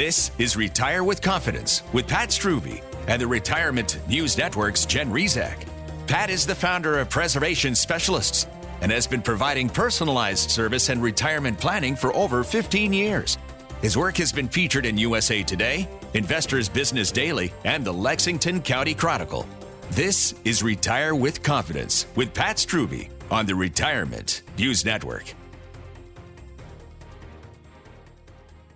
This is Retire with Confidence with Pat Strubbe and the Retirement News Network's Jen Rizak. Pat is the founder of Preservation Specialists and has been providing personalized service and retirement planning for over 15 years. His work has been featured in USA Today, Investors Business Daily, and the Lexington County Chronicle. This is Retire with Confidence with Pat Strubbe on the Retirement News Network.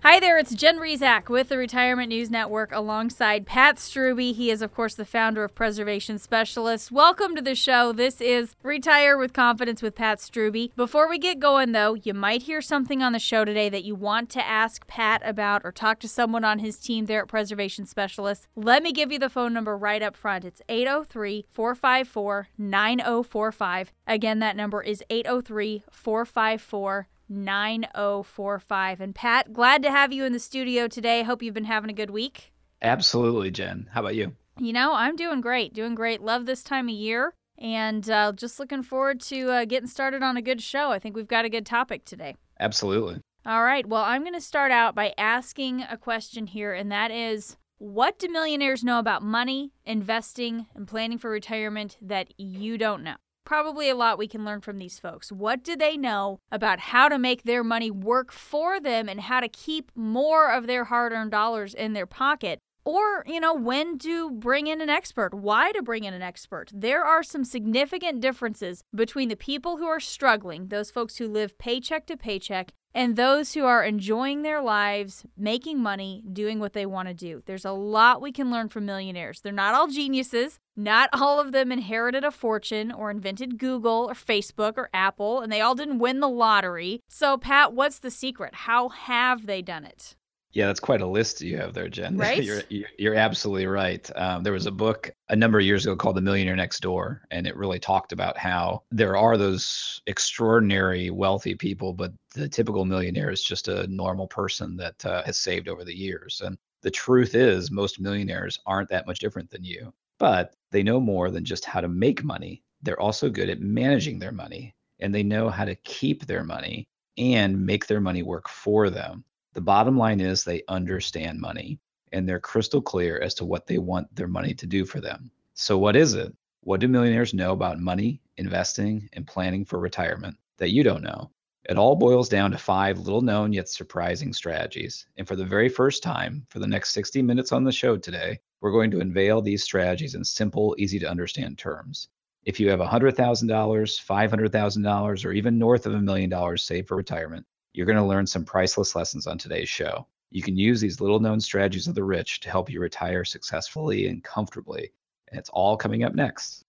Hi there, it's Jen Rizak with the Retirement News Network alongside Pat Strubbe. He is, of course, the founder of Preservation Specialists. Welcome to the show. This is Retire with Confidence with Pat Strubbe. Before we get going, though, you might hear something on the show today that you want to ask Pat about or talk to someone on his team there at Preservation Specialists. Let me give you the phone number right up front. It's 803 454 9045. Again, that number is 803 454 9045. And Pat, glad to have you in the studio today. Hope you've been having a good week. Absolutely, Jen. How about you? You know, I'm doing great, doing great. Love this time of year. And uh, just looking forward to uh, getting started on a good show. I think we've got a good topic today. Absolutely. All right. Well, I'm going to start out by asking a question here, and that is what do millionaires know about money, investing, and planning for retirement that you don't know? Probably a lot we can learn from these folks. What do they know about how to make their money work for them and how to keep more of their hard earned dollars in their pocket? Or, you know, when to bring in an expert, why to bring in an expert. There are some significant differences between the people who are struggling, those folks who live paycheck to paycheck, and those who are enjoying their lives, making money, doing what they want to do. There's a lot we can learn from millionaires. They're not all geniuses. Not all of them inherited a fortune or invented Google or Facebook or Apple, and they all didn't win the lottery. So, Pat, what's the secret? How have they done it? Yeah, that's quite a list you have there, Jen. Right? you're, you're absolutely right. Um, there was a book a number of years ago called The Millionaire Next Door, and it really talked about how there are those extraordinary wealthy people, but the typical millionaire is just a normal person that uh, has saved over the years. And the truth is, most millionaires aren't that much different than you, but they know more than just how to make money. They're also good at managing their money, and they know how to keep their money and make their money work for them. The bottom line is they understand money and they're crystal clear as to what they want their money to do for them. So, what is it? What do millionaires know about money, investing, and planning for retirement that you don't know? It all boils down to five little known yet surprising strategies. And for the very first time, for the next 60 minutes on the show today, we're going to unveil these strategies in simple, easy to understand terms. If you have $100,000, $500,000, or even north of a million dollars saved for retirement, you're going to learn some priceless lessons on today's show. You can use these little known strategies of the rich to help you retire successfully and comfortably. And it's all coming up next.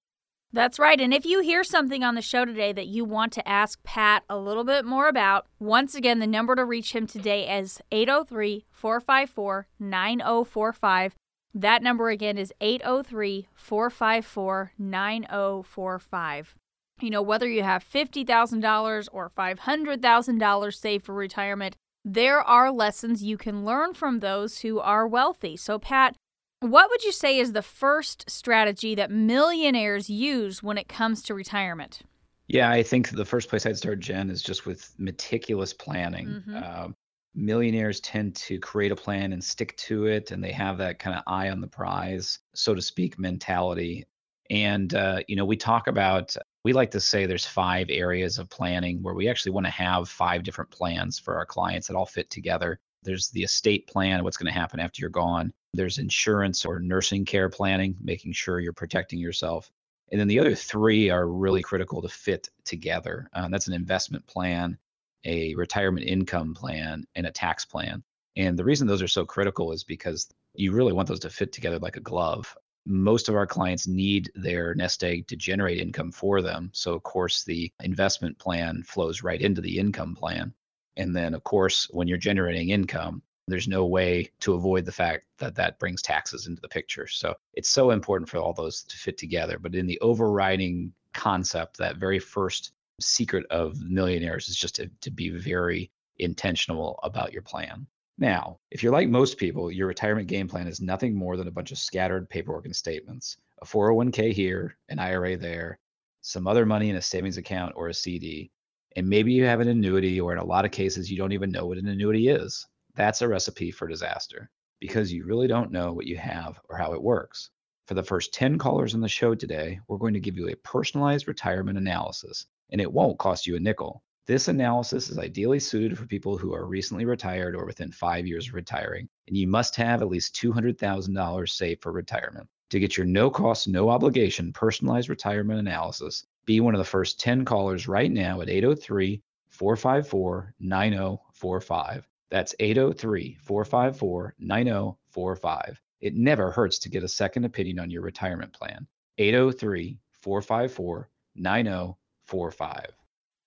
That's right. And if you hear something on the show today that you want to ask Pat a little bit more about, once again, the number to reach him today is 803 454 9045. That number again is 803 454 9045 you know, whether you have $50,000 or $500,000 saved for retirement, there are lessons you can learn from those who are wealthy. So, Pat, what would you say is the first strategy that millionaires use when it comes to retirement? Yeah, I think the first place I'd start, Jen, is just with meticulous planning. Mm-hmm. Uh, millionaires tend to create a plan and stick to it, and they have that kind of eye on the prize, so to speak, mentality. And, uh, you know, we talk about we like to say there's five areas of planning where we actually want to have five different plans for our clients that all fit together. There's the estate plan, what's going to happen after you're gone. There's insurance or nursing care planning, making sure you're protecting yourself. And then the other three are really critical to fit together. Um, that's an investment plan, a retirement income plan, and a tax plan. And the reason those are so critical is because you really want those to fit together like a glove most of our clients need their nest egg to generate income for them. So, of course, the investment plan flows right into the income plan. And then, of course, when you're generating income, there's no way to avoid the fact that that brings taxes into the picture. So, it's so important for all those to fit together. But in the overriding concept, that very first secret of millionaires is just to, to be very intentional about your plan. Now, if you're like most people, your retirement game plan is nothing more than a bunch of scattered paperwork and statements a 401k here, an IRA there, some other money in a savings account or a CD. And maybe you have an annuity, or in a lot of cases, you don't even know what an annuity is. that's a recipe for disaster because you really don't know what you have or how it works. For the first 10 callers on the show today, we're going to give you a personalized retirement analysis, and it won't cost you a nickel. This analysis is ideally suited for people who are recently retired or within five years of retiring, and you must have at least $200,000 saved for retirement. To get your no cost, no obligation personalized retirement analysis, be one of the first 10 callers right now at 803 454 9045. That's 803 454 9045. It never hurts to get a second opinion on your retirement plan. 803 454 9045.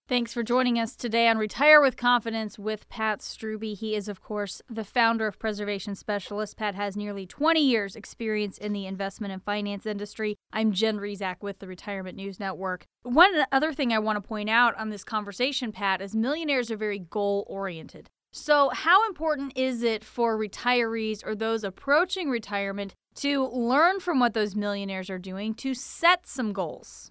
Thanks for joining us today on Retire with Confidence with Pat Strubbe. He is, of course, the founder of Preservation Specialist. Pat has nearly 20 years' experience in the investment and finance industry. I'm Jen Rizak with the Retirement News Network. One other thing I want to point out on this conversation, Pat, is millionaires are very goal oriented. So, how important is it for retirees or those approaching retirement to learn from what those millionaires are doing to set some goals?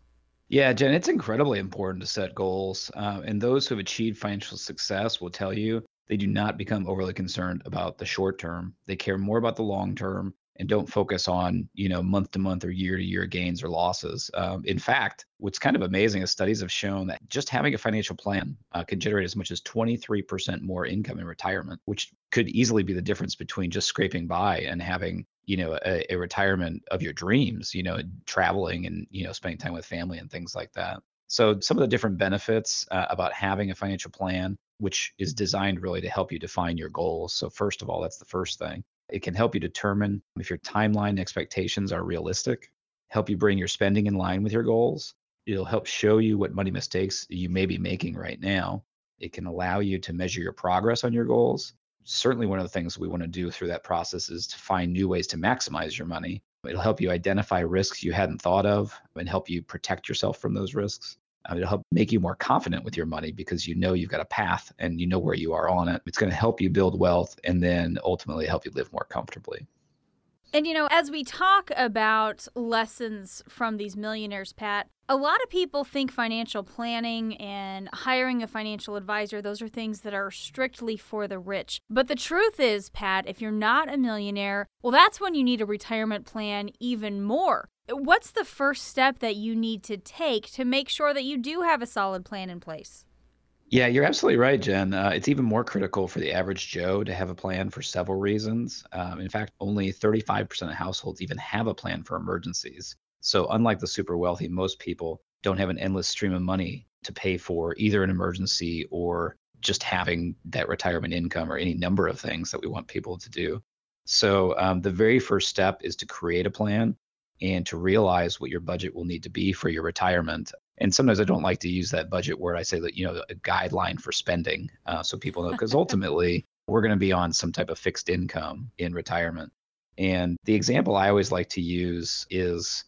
Yeah, Jen, it's incredibly important to set goals. Uh, and those who have achieved financial success will tell you they do not become overly concerned about the short term. They care more about the long term and don't focus on you know month to month or year to year gains or losses. Um, in fact, what's kind of amazing is studies have shown that just having a financial plan uh, can generate as much as 23% more income in retirement, which could easily be the difference between just scraping by and having you know a, a retirement of your dreams. You know, traveling and you know spending time with family and things like that. So some of the different benefits uh, about having a financial plan which is designed really to help you define your goals. So, first of all, that's the first thing. It can help you determine if your timeline expectations are realistic, help you bring your spending in line with your goals. It'll help show you what money mistakes you may be making right now. It can allow you to measure your progress on your goals. Certainly, one of the things we want to do through that process is to find new ways to maximize your money. It'll help you identify risks you hadn't thought of and help you protect yourself from those risks. Uh, it'll help make you more confident with your money because you know you've got a path and you know where you are on it. It's going to help you build wealth and then ultimately help you live more comfortably. And you know, as we talk about lessons from these millionaires, Pat, a lot of people think financial planning and hiring a financial advisor, those are things that are strictly for the rich. But the truth is, Pat, if you're not a millionaire, well, that's when you need a retirement plan even more. What's the first step that you need to take to make sure that you do have a solid plan in place? Yeah, you're absolutely right, Jen. Uh, it's even more critical for the average Joe to have a plan for several reasons. Um, in fact, only 35% of households even have a plan for emergencies. So, unlike the super wealthy, most people don't have an endless stream of money to pay for either an emergency or just having that retirement income or any number of things that we want people to do. So, um, the very first step is to create a plan and to realize what your budget will need to be for your retirement. And sometimes I don't like to use that budget word. I say that, you know, a guideline for spending uh, so people know, because ultimately we're going to be on some type of fixed income in retirement. And the example I always like to use is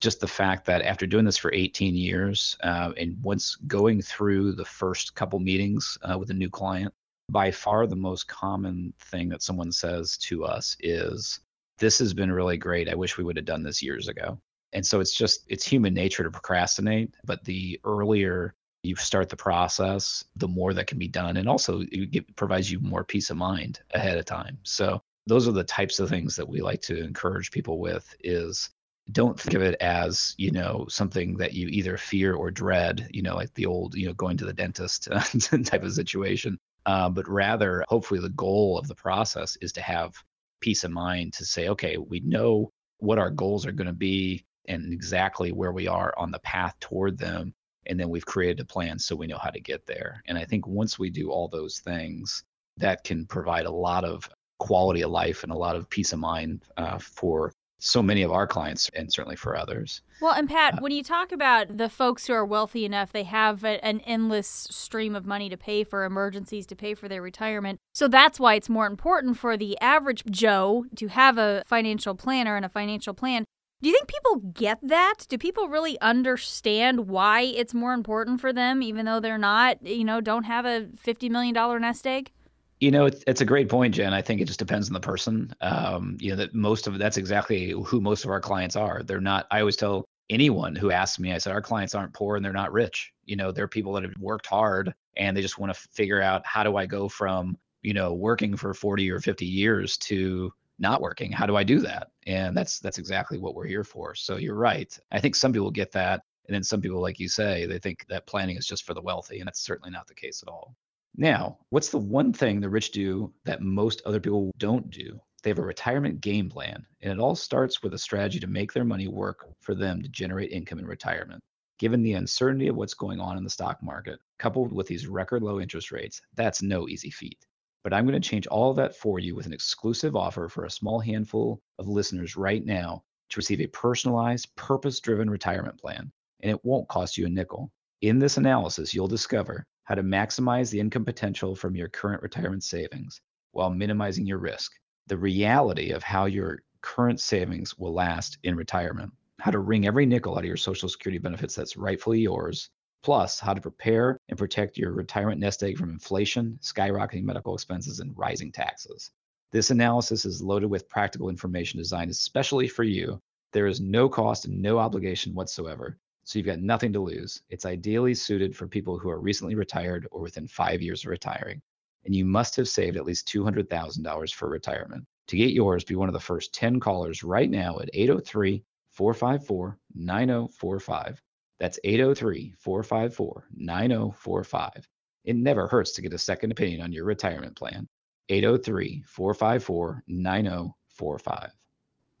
just the fact that after doing this for 18 years uh, and once going through the first couple meetings uh, with a new client, by far the most common thing that someone says to us is, this has been really great. I wish we would have done this years ago. And so it's just, it's human nature to procrastinate. But the earlier you start the process, the more that can be done. And also, it provides you more peace of mind ahead of time. So those are the types of things that we like to encourage people with is don't think of it as you know something that you either fear or dread you know like the old you know going to the dentist type of situation uh, but rather hopefully the goal of the process is to have peace of mind to say, okay, we know what our goals are going to be and exactly where we are on the path toward them. And then we've created a plan so we know how to get there. And I think once we do all those things, that can provide a lot of quality of life and a lot of peace of mind uh, for so many of our clients and certainly for others. Well, and Pat, uh, when you talk about the folks who are wealthy enough, they have a, an endless stream of money to pay for emergencies, to pay for their retirement. So that's why it's more important for the average Joe to have a financial planner and a financial plan. Do you think people get that? Do people really understand why it's more important for them, even though they're not, you know, don't have a $50 million nest egg? You know, it's, it's a great point, Jen. I think it just depends on the person. Um, you know, that most of that's exactly who most of our clients are. They're not. I always tell anyone who asks me, I said, our clients aren't poor and they're not rich. You know, they're people that have worked hard and they just want to figure out how do I go from you know, working for 40 or 50 years to not working. How do I do that? And that's that's exactly what we're here for. So you're right. I think some people get that and then some people like you say, they think that planning is just for the wealthy and that's certainly not the case at all. Now, what's the one thing the rich do that most other people don't do? They have a retirement game plan, and it all starts with a strategy to make their money work for them to generate income in retirement. Given the uncertainty of what's going on in the stock market, coupled with these record low interest rates, that's no easy feat. But I'm going to change all that for you with an exclusive offer for a small handful of listeners right now to receive a personalized, purpose driven retirement plan. And it won't cost you a nickel. In this analysis, you'll discover how to maximize the income potential from your current retirement savings while minimizing your risk, the reality of how your current savings will last in retirement, how to wring every nickel out of your Social Security benefits that's rightfully yours, plus how to prepare and protect your retirement nest egg from inflation, skyrocketing medical expenses, and rising taxes. This analysis is loaded with practical information designed especially for you. There is no cost and no obligation whatsoever so you've got nothing to lose. It's ideally suited for people who are recently retired or within five years of retiring. And you must have saved at least $200,000 for retirement. To get yours, be one of the first 10 callers right now at 803 454 9045. That's 803 454 9045. It never hurts to get a second opinion on your retirement plan. 803 454 9045.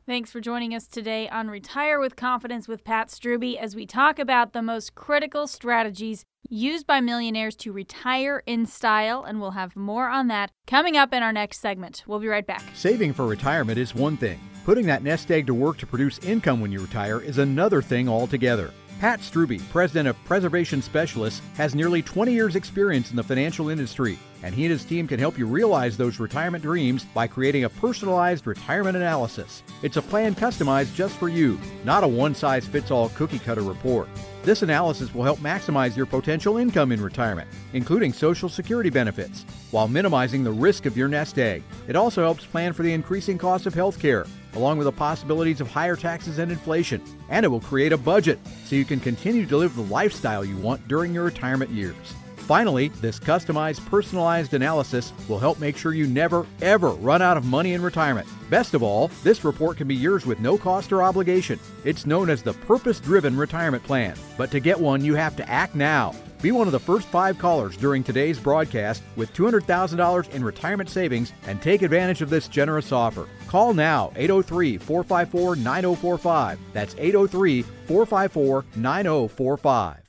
Thanks for joining us today on Retire with Confidence with Pat Strubbe as we talk about the most critical strategies used by millionaires to retire in style, and we'll have more on that coming up in our next segment. We'll be right back. Saving for retirement is one thing, putting that nest egg to work to produce income when you retire is another thing altogether. Pat Strubbe, president of Preservation Specialists, has nearly 20 years' experience in the financial industry, and he and his team can help you realize those retirement dreams by creating a personalized retirement analysis. It's a plan customized just for you, not a one size fits all cookie cutter report. This analysis will help maximize your potential income in retirement, including Social Security benefits, while minimizing the risk of your nest egg. It also helps plan for the increasing cost of health care along with the possibilities of higher taxes and inflation. And it will create a budget so you can continue to live the lifestyle you want during your retirement years. Finally, this customized, personalized analysis will help make sure you never, ever run out of money in retirement. Best of all, this report can be yours with no cost or obligation. It's known as the Purpose Driven Retirement Plan. But to get one, you have to act now. Be one of the first five callers during today's broadcast with $200,000 in retirement savings and take advantage of this generous offer. Call now 803 454 9045. That's 803 454 9045.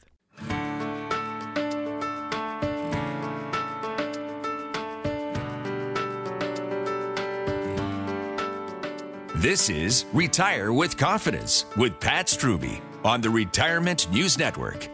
This is Retire with Confidence with Pat Strubbe on the Retirement News Network.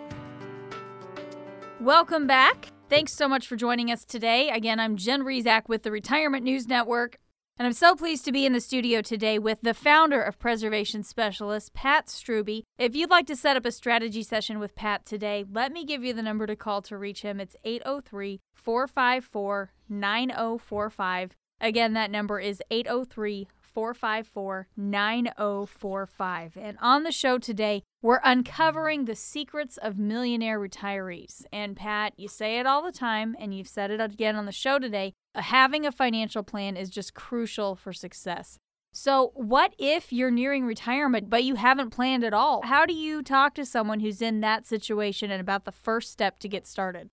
Welcome back. Thanks so much for joining us today. Again, I'm Jen Rizak with the Retirement News Network, and I'm so pleased to be in the studio today with the founder of Preservation Specialists, Pat Strubbe. If you'd like to set up a strategy session with Pat today, let me give you the number to call to reach him. It's 803 454 9045. Again, that number is 803 454 9045. And on the show today, we're uncovering the secrets of millionaire retirees. And Pat, you say it all the time, and you've said it again on the show today uh, having a financial plan is just crucial for success. So, what if you're nearing retirement but you haven't planned at all? How do you talk to someone who's in that situation and about the first step to get started?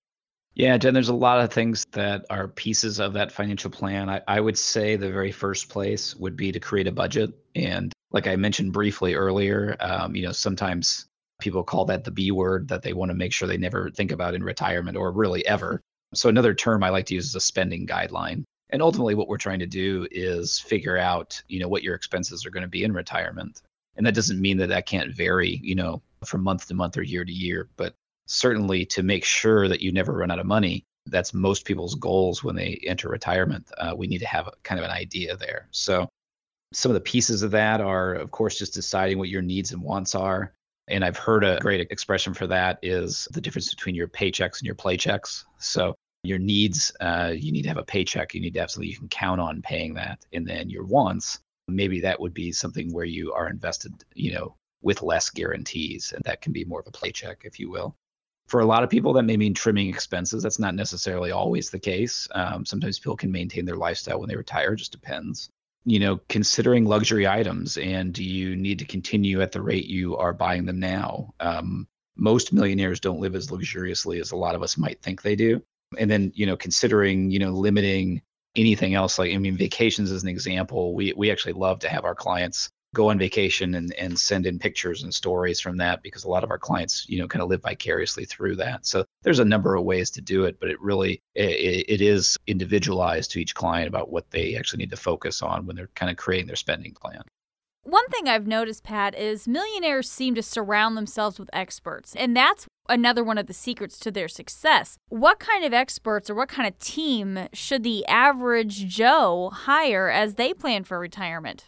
Yeah, Jen, there's a lot of things that are pieces of that financial plan. I, I would say the very first place would be to create a budget. And like I mentioned briefly earlier, um, you know, sometimes people call that the B word that they want to make sure they never think about in retirement or really ever. So another term I like to use is a spending guideline. And ultimately what we're trying to do is figure out, you know, what your expenses are going to be in retirement. And that doesn't mean that that can't vary, you know, from month to month or year to year, but certainly to make sure that you never run out of money. That's most people's goals when they enter retirement. Uh, we need to have kind of an idea there. So, some of the pieces of that are, of course, just deciding what your needs and wants are. And I've heard a great expression for that is the difference between your paychecks and your playchecks. So, your needs, uh, you need to have a paycheck. You need to have something you can count on paying that. And then your wants, maybe that would be something where you are invested, you know, with less guarantees. And that can be more of a paycheck, if you will. For a lot of people, that may mean trimming expenses. That's not necessarily always the case. Um, sometimes people can maintain their lifestyle when they retire, just depends. You know, considering luxury items and do you need to continue at the rate you are buying them now? Um, most millionaires don't live as luxuriously as a lot of us might think they do. And then, you know, considering, you know, limiting anything else, like, I mean, vacations as an example, we, we actually love to have our clients go on vacation and, and send in pictures and stories from that because a lot of our clients you know kind of live vicariously through that so there's a number of ways to do it but it really it, it is individualized to each client about what they actually need to focus on when they're kind of creating their spending plan one thing I've noticed, Pat, is millionaires seem to surround themselves with experts, and that's another one of the secrets to their success. What kind of experts or what kind of team should the average Joe hire as they plan for retirement?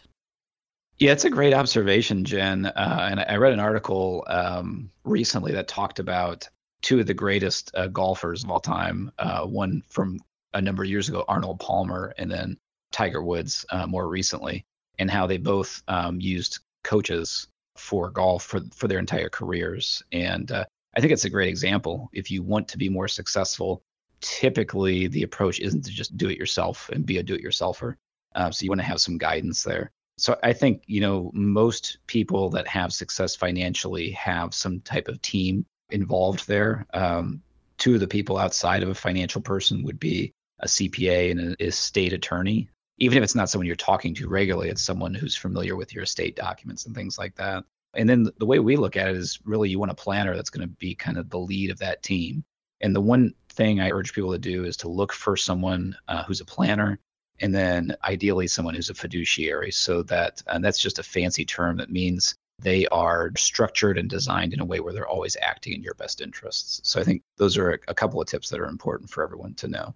Yeah, it's a great observation, Jen. Uh, and I read an article um, recently that talked about two of the greatest uh, golfers of all time. Uh, one from a number of years ago, Arnold Palmer, and then Tiger Woods uh, more recently, and how they both um, used coaches for golf for for their entire careers. And uh, I think it's a great example. If you want to be more successful, typically the approach isn't to just do it yourself and be a do-it-yourselfer. Uh, so you want to have some guidance there. So I think, you know, most people that have success financially have some type of team involved there. Um, two of the people outside of a financial person would be a CPA and a estate attorney. Even if it's not someone you're talking to regularly, it's someone who's familiar with your estate documents and things like that. And then the way we look at it is really you want a planner that's going to be kind of the lead of that team. And the one thing I urge people to do is to look for someone uh, who's a planner and then ideally someone who's a fiduciary. So that and that's just a fancy term that means they are structured and designed in a way where they're always acting in your best interests. So i think those are a, couple of tips that are important for everyone to know.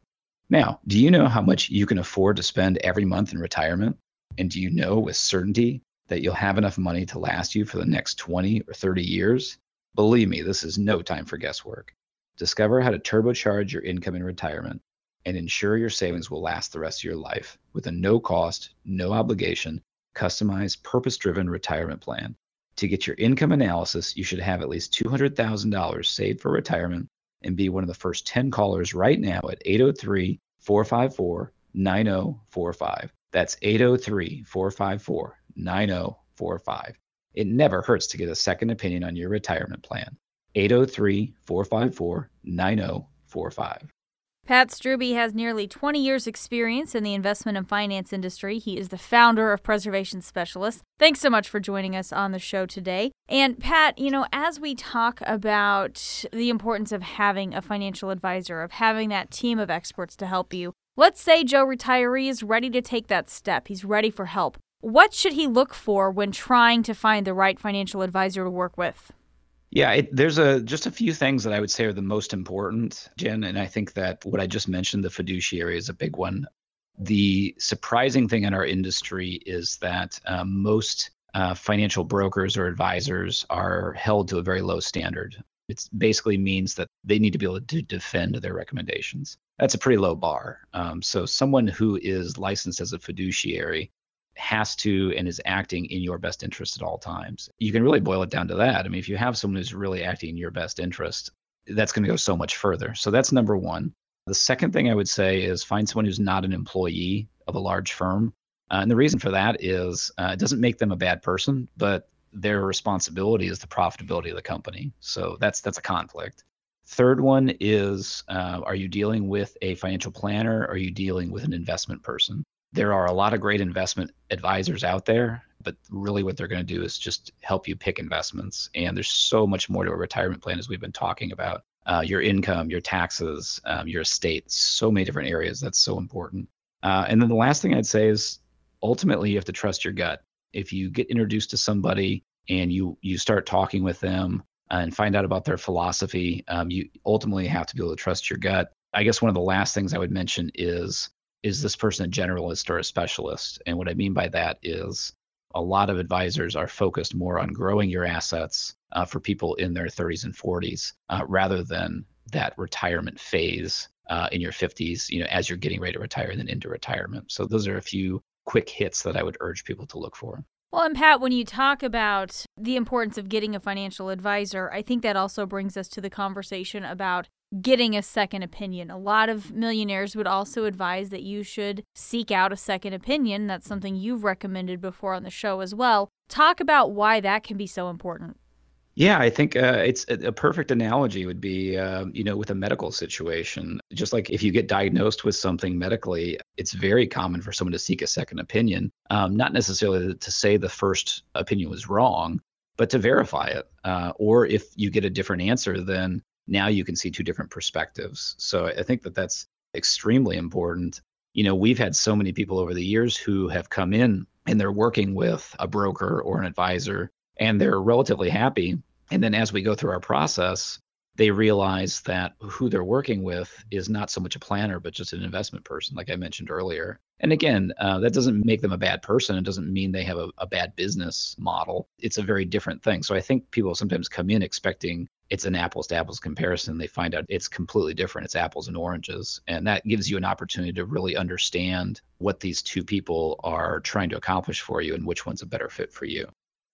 Now do you know how much you can afford to spend every month in retirement? And do you know with certainty that you'll have enough money to last you for the next 20 or 30 years? Believe me this is no time for guesswork. Discover how to turbocharge your income in retirement and ensure your savings will last the rest of your life with a no cost, no obligation, customized, purpose driven retirement plan. To get your income analysis, you should have at least $200,000 saved for retirement and be one of the first 10 callers right now at 803 454 9045. That's 803 454 9045. It never hurts to get a second opinion on your retirement plan. 803 454 9045. Pat Strubbe has nearly 20 years' experience in the investment and finance industry. He is the founder of Preservation Specialists. Thanks so much for joining us on the show today. And Pat, you know, as we talk about the importance of having a financial advisor, of having that team of experts to help you, let's say Joe retiree is ready to take that step. He's ready for help. What should he look for when trying to find the right financial advisor to work with? Yeah, it, there's a just a few things that I would say are the most important, Jen, and I think that what I just mentioned, the fiduciary, is a big one. The surprising thing in our industry is that um, most uh, financial brokers or advisors are held to a very low standard. It basically means that they need to be able to defend their recommendations. That's a pretty low bar. Um, so, someone who is licensed as a fiduciary has to and is acting in your best interest at all times. You can really boil it down to that. I mean, if you have someone who's really acting in your best interest, that's going to go so much further. So that's number one. The second thing I would say is find someone who's not an employee of a large firm. Uh, and the reason for that is uh, it doesn't make them a bad person, but their responsibility is the profitability of the company. So that's that's a conflict. Third one is uh, are you dealing with a financial planner? Are you dealing with an investment person? There are a lot of great investment advisors out there, but really what they're going to do is just help you pick investments. And there's so much more to a retirement plan as we've been talking about. Uh, your income, your taxes, um, your estate, so many different areas. That's so important. Uh, and then the last thing I'd say is ultimately you have to trust your gut. If you get introduced to somebody and you you start talking with them and find out about their philosophy, um, you ultimately have to be able to trust your gut. I guess one of the last things I would mention is is this person a generalist or a specialist? And what I mean by that is a lot of advisors are focused more on growing your assets uh, for people in their 30s and 40s uh, rather than that retirement phase uh, in your 50s, you know, as you're getting ready to retire and then into retirement. So those are a few quick hits that I would urge people to look for. Well, and Pat, when you talk about the importance of getting a financial advisor, I think that also brings us to the conversation about getting a second opinion. A lot of millionaires would also advise that you should seek out a second opinion. That's something you've recommended before on the show as well. Talk about why that can be so important. Yeah, I think uh, it's a, a, perfect analogy would be, uh, you know, with a medical situation. Just like if you get diagnosed with something medically, it's very common for someone to seek a second opinion. Um, not necessarily to say the first opinion was wrong, but to verify it. Uh, or if you get a different answer, then now you can see two different perspectives. So I think that that's extremely important. You know, we've had so many people over the years who have come in and they're working with a broker or an advisor and they're relatively happy. And then as we go through our process, they realize that who they're working with is not so much a planner, but just an investment person, like I mentioned earlier. And again, uh, that doesn't make them a bad person. It doesn't mean they have a, a bad business model. It's a very different thing. So I think people sometimes come in expecting it's an apples to apples comparison. They find out it's completely different. It's apples and oranges. And that gives you an opportunity to really understand what these two people are trying to accomplish for you and which one's a better fit for you.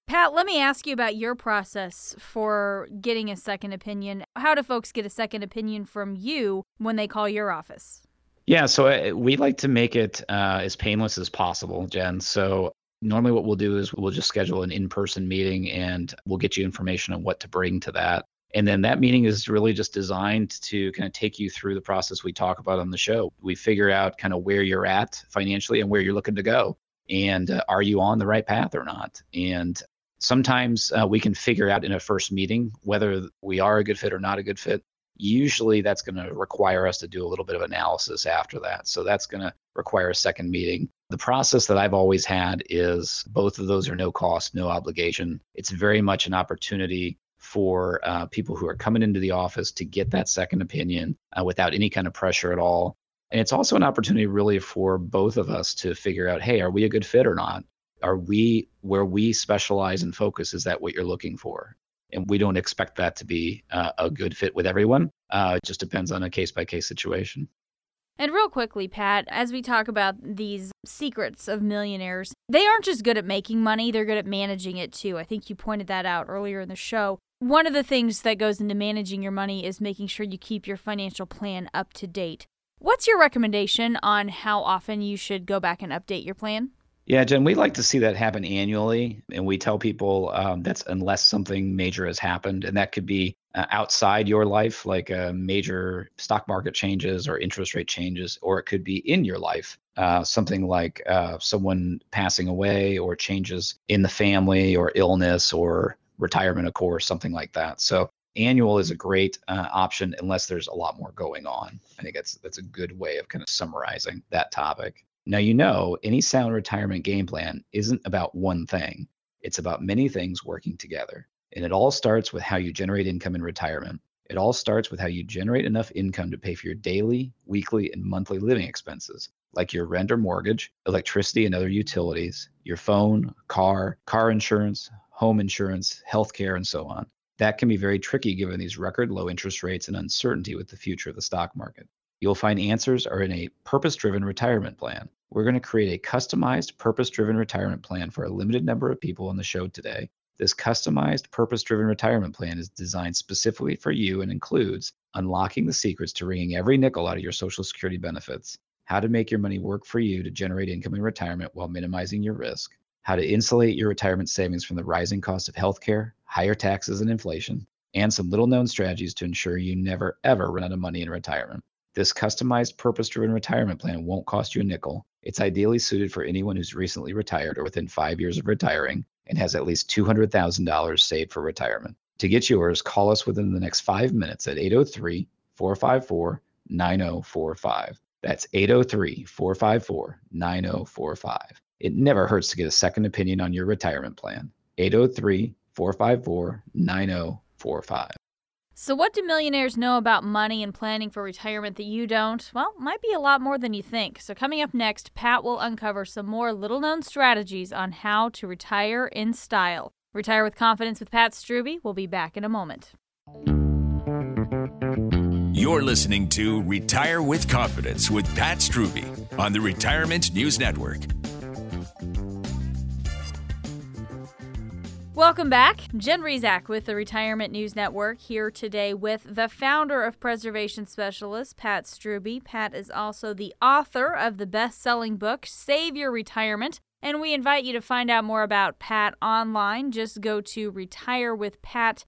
Pat, let me ask you about your process for getting a second opinion. How do folks get a second opinion from you when they call your office? Yeah, so uh, we like to make it uh, as painless as possible, Jen. So normally what we'll do is we'll just schedule an in-person meeting and we'll get you information on what to bring to that. And then that meeting is really just designed to kind of take you through the process we talk about on the show. We figure out kind of where you're at financially and where you're looking to go. And uh, are you on the right path or not? And Sometimes uh, we can figure out in a first meeting whether we are a good fit or not a good fit. Usually that's going to require us to do a little bit of analysis after that. So that's going to require a second meeting. The process that I've always had is both of those are no cost, no obligation. It's very much an opportunity for uh, people who are coming into the office to get that second opinion uh, without any kind of pressure at all. And it's also an opportunity really for both of us to figure out, hey, are we a good fit or not? Are we where we specialize and focus is that what you're looking for and we don't expect that to be uh, a good fit with everyone uh, it just depends on a case by case situation and real quickly, Pat, as we talk about these secrets of millionaires, they aren't just good at making money, they're good at managing it too. I think you pointed that out earlier in the show. One of the things that goes into managing your money is making sure you keep your financial plan up to date. What's your recommendation on how often you should go back and update your plan? Yeah, Jen, we like to see that happen annually. And we tell people um, that's unless something major has happened. And that could be uh, outside your life, like uh, major stock market changes or interest rate changes, or it could be in your life, uh, something like uh, someone passing away or changes in the family or illness or retirement, of course, something like that. So annual is a great uh, option unless there's a lot more going on. I think that's that's a good way of kind of summarizing that topic. Now, you know, any sound retirement game plan isn't about one thing, it's about many things working together. And it all starts with how you generate income in retirement. It all starts with how you generate enough income to pay for your daily, weekly, and monthly living expenses, like your rent or mortgage, electricity and other utilities, your phone, car, car insurance, home insurance, healthcare, and so on. That can be very tricky given these record low interest rates and uncertainty with the future of the stock market. You'll find answers are in a purpose driven retirement plan. We're going to create a customized purpose driven retirement plan for a limited number of people on the show today. This customized purpose driven retirement plan is designed specifically for you and includes unlocking the secrets to wringing every nickel out of your Social Security benefits, how to make your money work for you to generate income in retirement while minimizing your risk, how to insulate your retirement savings from the rising cost of healthcare, higher taxes, and inflation, and some little known strategies to ensure you never ever run out of money in retirement. This customized purpose driven retirement plan won't cost you a nickel. It's ideally suited for anyone who's recently retired or within five years of retiring and has at least $200,000 saved for retirement. To get yours, call us within the next five minutes at 803 454 9045. That's 803 454 9045. It never hurts to get a second opinion on your retirement plan. 803 454 9045. So, what do millionaires know about money and planning for retirement that you don't? Well, might be a lot more than you think. So, coming up next, Pat will uncover some more little known strategies on how to retire in style. Retire with Confidence with Pat Strubbe. We'll be back in a moment. You're listening to Retire with Confidence with Pat Strubbe on the Retirement News Network. Welcome back. Jen Rizak with the Retirement News Network here today with the founder of Preservation Specialist, Pat Strubbe. Pat is also the author of the best selling book, Save Your Retirement. And we invite you to find out more about Pat online. Just go to retirewithpat.com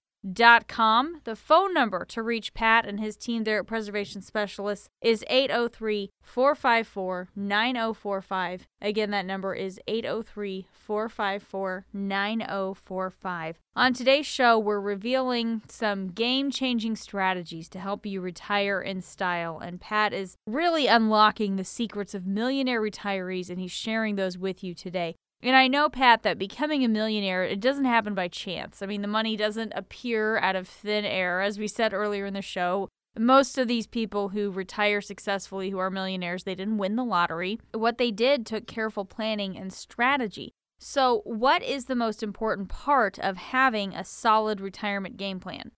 Com. The phone number to reach Pat and his team there at Preservation Specialists is 803 454 9045. Again, that number is 803 454 9045. On today's show, we're revealing some game changing strategies to help you retire in style. And Pat is really unlocking the secrets of millionaire retirees, and he's sharing those with you today. And I know, Pat, that becoming a millionaire, it doesn't happen by chance. I mean, the money doesn't appear out of thin air. As we said earlier in the show, most of these people who retire successfully, who are millionaires, they didn't win the lottery. What they did took careful planning and strategy. So, what is the most important part of having a solid retirement game plan?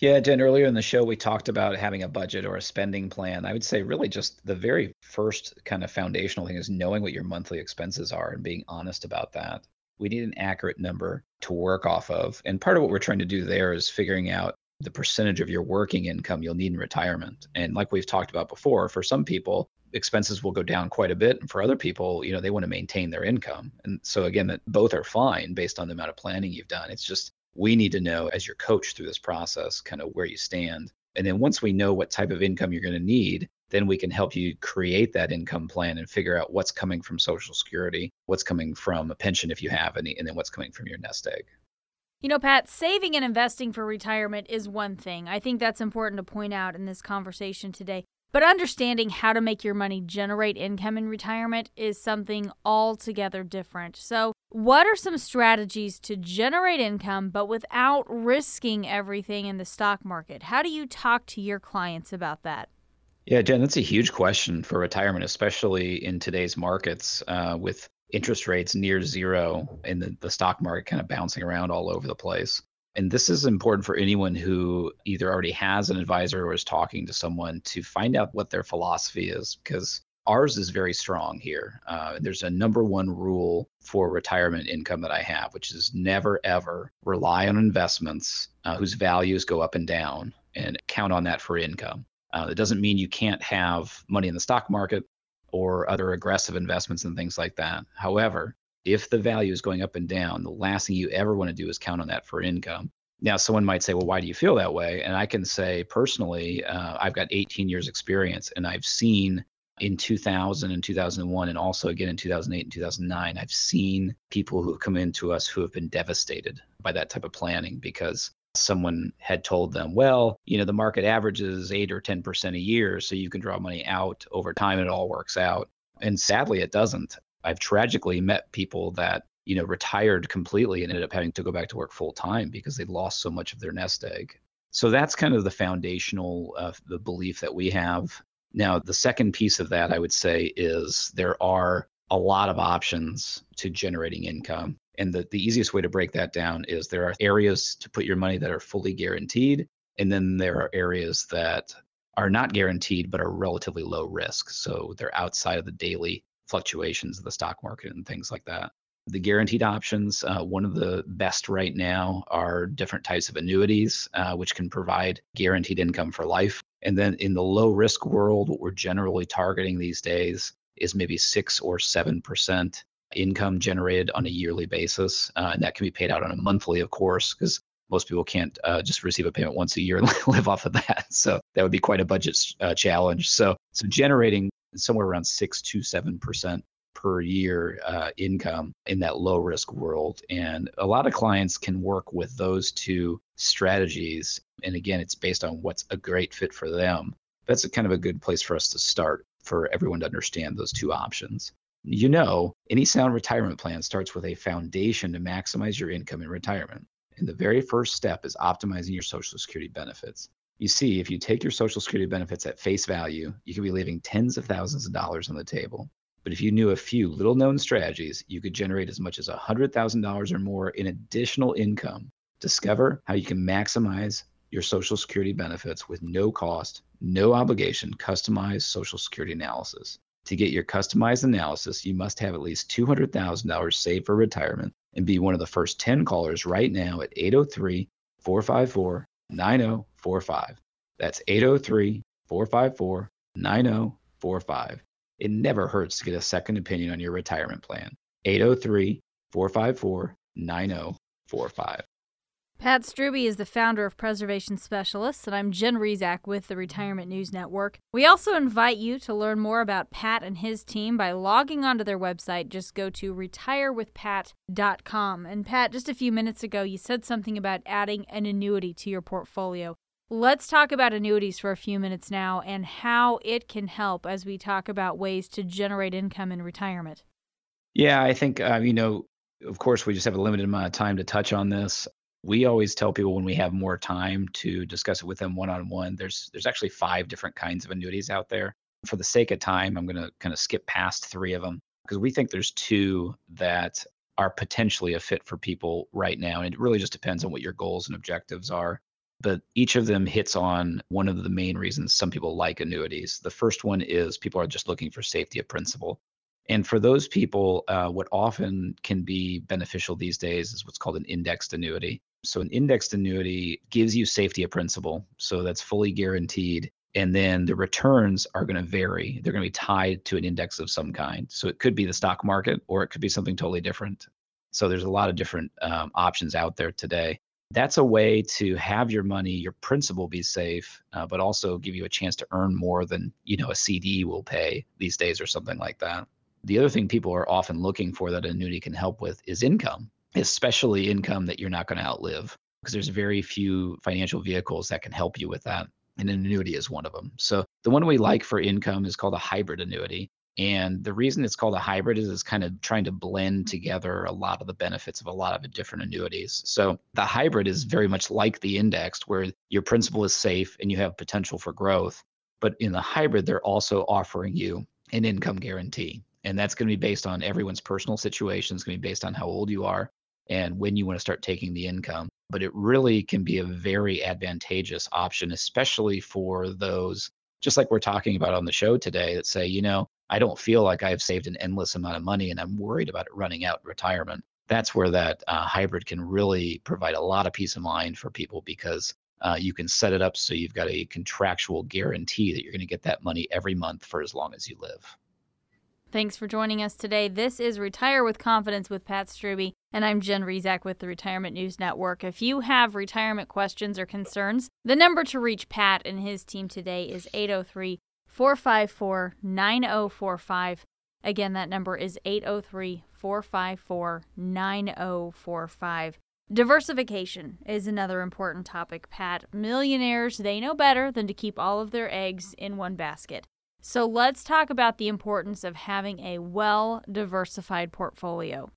Yeah, Jen, earlier in the show, we talked about having a budget or a spending plan. I would say, really, just the very first kind of foundational thing is knowing what your monthly expenses are and being honest about that. We need an accurate number to work off of. And part of what we're trying to do there is figuring out the percentage of your working income you'll need in retirement. And like we've talked about before, for some people, expenses will go down quite a bit. And for other people, you know, they want to maintain their income. And so again, that both are fine based on the amount of planning you've done. It's just we need to know as your coach through this process kind of where you stand. And then once we know what type of income you're going to need, then we can help you create that income plan and figure out what's coming from Social Security, what's coming from a pension if you have any, and then what's coming from your nest egg. You know, Pat, saving and investing for retirement is one thing. I think that's important to point out in this conversation today. But understanding how to make your money generate income in retirement is something altogether different. So, what are some strategies to generate income but without risking everything in the stock market? How do you talk to your clients about that? Yeah, Jen, that's a huge question for retirement, especially in today's markets uh, with interest rates near zero and the, the stock market kind of bouncing around all over the place. And this is important for anyone who either already has an advisor or is talking to someone to find out what their philosophy is, because ours is very strong here. Uh, there's a number one rule for retirement income that I have, which is never ever rely on investments uh, whose values go up and down and count on that for income. Uh, it doesn't mean you can't have money in the stock market or other aggressive investments and things like that. However, if the value is going up and down, the last thing you ever want to do is count on that for income. Now, someone might say, well, why do you feel that way? And I can say personally, uh, I've got 18 years experience and I've seen in 2000 and 2001 and also again in 2008 and 2009 i've seen people who have come into us who have been devastated by that type of planning because someone had told them well you know the market averages 8 or 10% a year so you can draw money out over time and it all works out and sadly it doesn't I've tragically met people that you know retired completely and ended up having to go back to work full time because they lost so much of their nest egg. So that's kind of the foundational uh, the belief that we have. Now the second piece of that I would say is there are a lot of options to generating income. And the, the easiest way to break that down is there are areas to put your money that are fully guaranteed. And then there are areas that are not guaranteed but are relatively low risk. So they're outside of the daily fluctuations of the stock market and things like that. The guaranteed options, uh, one of the best right now are different types of annuities, uh, which can provide guaranteed income for life. And then in the low risk world, what we're generally targeting these days is maybe six or 7% income generated on a yearly basis. Uh, and that can be paid out on a monthly, of course, because most people can't uh, just receive a payment once a year and live off of that. So that would be quite a budget uh, challenge. So, so generating somewhere around six to seven percent per year uh, income in that low risk world. And a lot of clients can work with those two strategies. And again, it's based on what's a great fit for them. That's a kind of a good place for us to start for everyone to understand those two options. You know, any sound retirement plan starts with a foundation to maximize your income in retirement. And the very first step is optimizing your Social Security benefits. You see, if you take your Social Security benefits at face value, you could be leaving tens of thousands of dollars on the table. But if you knew a few little known strategies, you could generate as much as $100,000 or more in additional income. Discover how you can maximize your Social Security benefits with no cost, no obligation, customized Social Security analysis. To get your customized analysis, you must have at least $200,000 saved for retirement and be one of the first 10 callers right now at 803 454 9045. That's 803 454 9045. It never hurts to get a second opinion on your retirement plan. 803 454 9045. Pat Strubbe is the founder of Preservation Specialists, and I'm Jen Rizak with the Retirement News Network. We also invite you to learn more about Pat and his team by logging onto their website. Just go to retirewithpat.com. And Pat, just a few minutes ago, you said something about adding an annuity to your portfolio. Let's talk about annuities for a few minutes now and how it can help as we talk about ways to generate income in retirement. Yeah, I think, uh, you know, of course, we just have a limited amount of time to touch on this we always tell people when we have more time to discuss it with them one on one there's there's actually five different kinds of annuities out there. For the sake of time i'm going to kind of skip past three of them because we think there's two that are potentially a fit for people right now and it really just depends on what your goals and objectives are. But each of them hits on one of the main reasons some people like annuities. The first one is people are just looking for safety of principal. And for those people, uh, what often can be beneficial these days is what's called an indexed annuity. So an indexed annuity gives you safety of principal. So that's fully guaranteed. And then the returns are going to vary. They're going to be tied to an index of some kind. So it could be the stock market or it could be something totally different. So there's a lot of different um, options out there today. That's a way to have your money, your principal be safe, uh, but also give you a chance to earn more than you know a CD will pay these days or something like that. The other thing people are often looking for that annuity can help with is income especially income that you're not going to outlive because there's very few financial vehicles that can help you with that and an annuity is one of them so the one we like for income is called a hybrid annuity and the reason it's called a hybrid is it's kind of trying to blend together a lot of the benefits of a lot of different annuities. So the hybrid is very much like the indexed, where your principal is safe and you have potential for growth. But in the hybrid, they're also offering you an income guarantee. And that's going to be based on everyone's personal situation. It's going to be based on how old you are and when you want to start taking the income. But it really can be a very advantageous option, especially for those, just like we're talking about on the show today, that say, you know, I don't feel like I've saved an endless amount of money and I'm worried about it running out in retirement. That's where that uh, hybrid can really provide a lot of peace of mind for people because uh, you can set it up so you've got a contractual guarantee that you're going to get that money every month for as long as you live. Thanks for joining us today. This is Retire with Confidence with Pat Strubbe, and I'm Jen Rizak with the Retirement News Network. If you have retirement questions or concerns, the number to reach Pat and his team today is 803 454 9045. Again, that number is 803 454 9045. Diversification is another important topic, Pat. Millionaires, they know better than to keep all of their eggs in one basket. So let's talk about the importance of having a well diversified portfolio.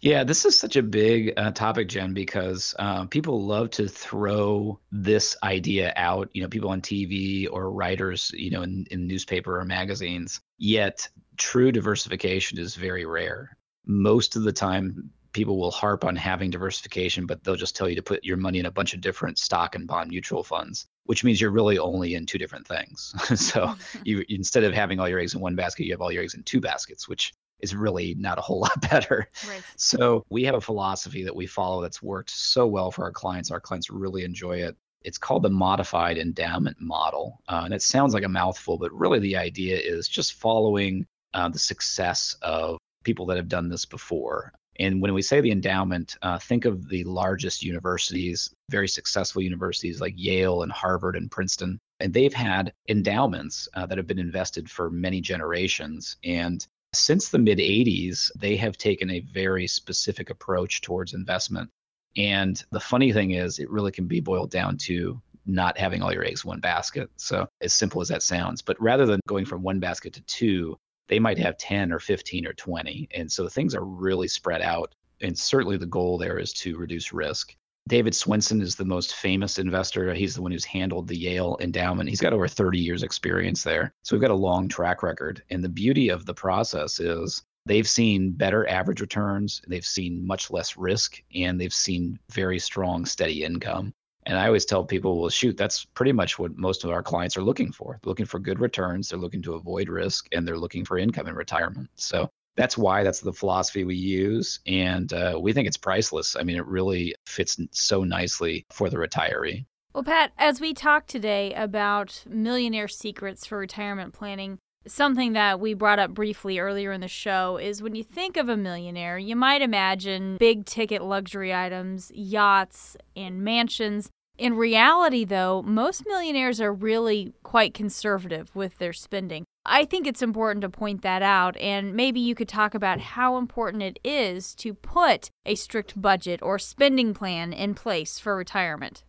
Yeah, this is such a big uh, topic, Jen, because uh, people love to throw this idea out. You know, people on TV or writers, you know, in, in newspaper or magazines. Yet, true diversification is very rare. Most of the time, people will harp on having diversification, but they'll just tell you to put your money in a bunch of different stock and bond mutual funds, which means you're really only in two different things. so you instead of having all your eggs in one basket, you have all your eggs in two baskets, which is really not a whole lot better. Right. So we have a philosophy that we follow that's worked so well for our clients. Our clients really enjoy it. It's called the modified endowment model. Uh, and it sounds like a mouthful, but really the idea is just following uh, the success of people that have done this before. And when we say the endowment, uh, think of the largest universities, very successful universities like Yale and Harvard and Princeton. And they've had endowments uh, that have been invested for many generations. And since the mid 80s, they have taken a very specific approach towards investment. And the funny thing is, it really can be boiled down to not having all your eggs in one basket. So, as simple as that sounds, but rather than going from one basket to two, they might have 10 or 15 or 20. And so things are really spread out. And certainly the goal there is to reduce risk. David Swensen is the most famous investor. He's the one who's handled the Yale endowment. He's got over 30 years experience there. So we've got a long track record. And the beauty of the process is they've seen better average returns, they've seen much less risk, and they've seen very strong steady income. And I always tell people, well, shoot, that's pretty much what most of our clients are looking for. They're looking for good returns, they're looking to avoid risk, and they're looking for income in retirement. So that's why that's the philosophy we use. And uh, we think it's priceless. I mean, it really fits so nicely for the retiree. Well, Pat, as we talk today about millionaire secrets for retirement planning, something that we brought up briefly earlier in the show is when you think of a millionaire, you might imagine big ticket luxury items, yachts, and mansions. In reality, though, most millionaires are really quite conservative with their spending. I think it's important to point that out, and maybe you could talk about how important it is to put a strict budget or spending plan in place for retirement.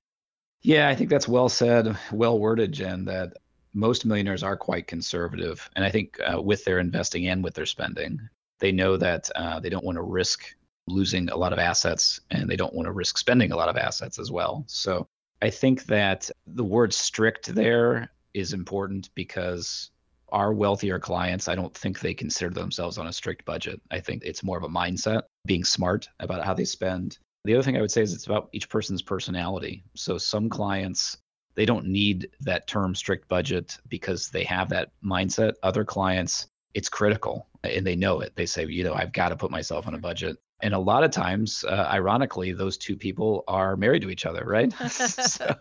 Yeah, I think that's well said, well worded, Jen, that most millionaires are quite conservative. And I think uh, with their investing and with their spending, they know that uh, they don't want to risk losing a lot of assets and they don't want to risk spending a lot of assets as well. So I think that the word strict there is important because our wealthier clients, I don't think they consider themselves on a strict budget. I think it's more of a mindset, being smart about how they spend. The other thing I would say is it's about each person's personality. So some clients, they don't need that term strict budget because they have that mindset. Other clients, it's critical and they know it. They say, you know, I've got to put myself on a budget and a lot of times, uh, ironically, those two people are married to each other, right? so